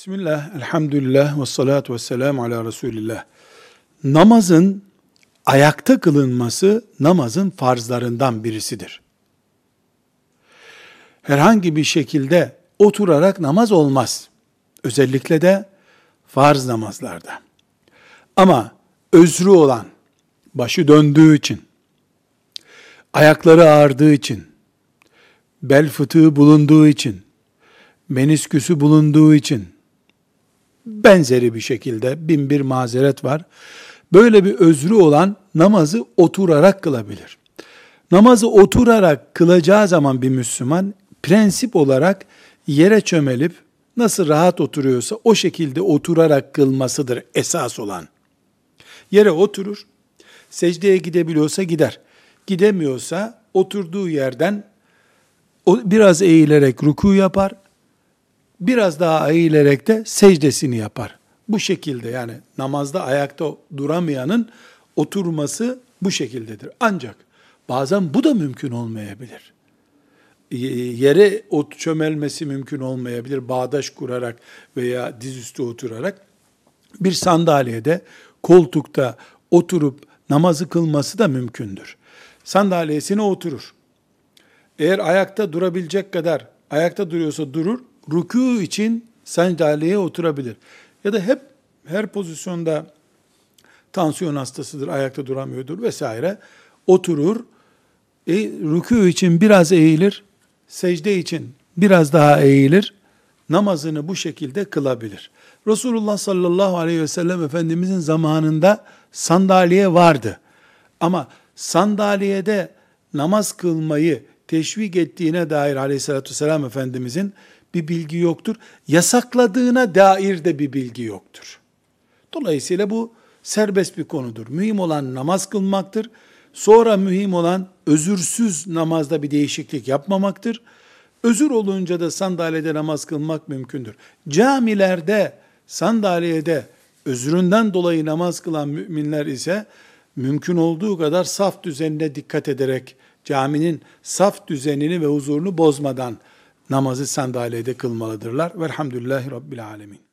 Bismillah, elhamdülillah ve salatu ve selamu ala Resulillah. Namazın ayakta kılınması namazın farzlarından birisidir. Herhangi bir şekilde oturarak namaz olmaz. Özellikle de farz namazlarda. Ama özrü olan, başı döndüğü için, ayakları ağrıdığı için, bel fıtığı bulunduğu için, menisküsü bulunduğu için, benzeri bir şekilde bin bir mazeret var. Böyle bir özrü olan namazı oturarak kılabilir. Namazı oturarak kılacağı zaman bir Müslüman prensip olarak yere çömelip nasıl rahat oturuyorsa o şekilde oturarak kılmasıdır esas olan. Yere oturur, secdeye gidebiliyorsa gider. Gidemiyorsa oturduğu yerden biraz eğilerek ruku yapar, biraz daha eğilerek de secdesini yapar. Bu şekilde yani namazda ayakta duramayanın oturması bu şekildedir. Ancak bazen bu da mümkün olmayabilir. Yere ot çömelmesi mümkün olmayabilir. Bağdaş kurarak veya dizüstü oturarak bir sandalyede, koltukta oturup namazı kılması da mümkündür. Sandalyesine oturur. Eğer ayakta durabilecek kadar ayakta duruyorsa durur, rükû için sandalyeye oturabilir. Ya da hep her pozisyonda tansiyon hastasıdır, ayakta duramıyordur vesaire. Oturur, e, rükû için biraz eğilir, secde için biraz daha eğilir, namazını bu şekilde kılabilir. Resulullah sallallahu aleyhi ve sellem Efendimizin zamanında sandalye vardı. Ama sandalyede namaz kılmayı teşvik ettiğine dair aleyhissalatü vesselam Efendimizin bir bilgi yoktur. Yasakladığına dair de bir bilgi yoktur. Dolayısıyla bu serbest bir konudur. Mühim olan namaz kılmaktır. Sonra mühim olan özürsüz namazda bir değişiklik yapmamaktır. Özür olunca da sandalyede namaz kılmak mümkündür. Camilerde, sandalyede özründen dolayı namaz kılan müminler ise mümkün olduğu kadar saf düzenine dikkat ederek caminin saf düzenini ve huzurunu bozmadan namazı sandalyede kılmalıdırlar. Velhamdülillahi Rabbil Alemin.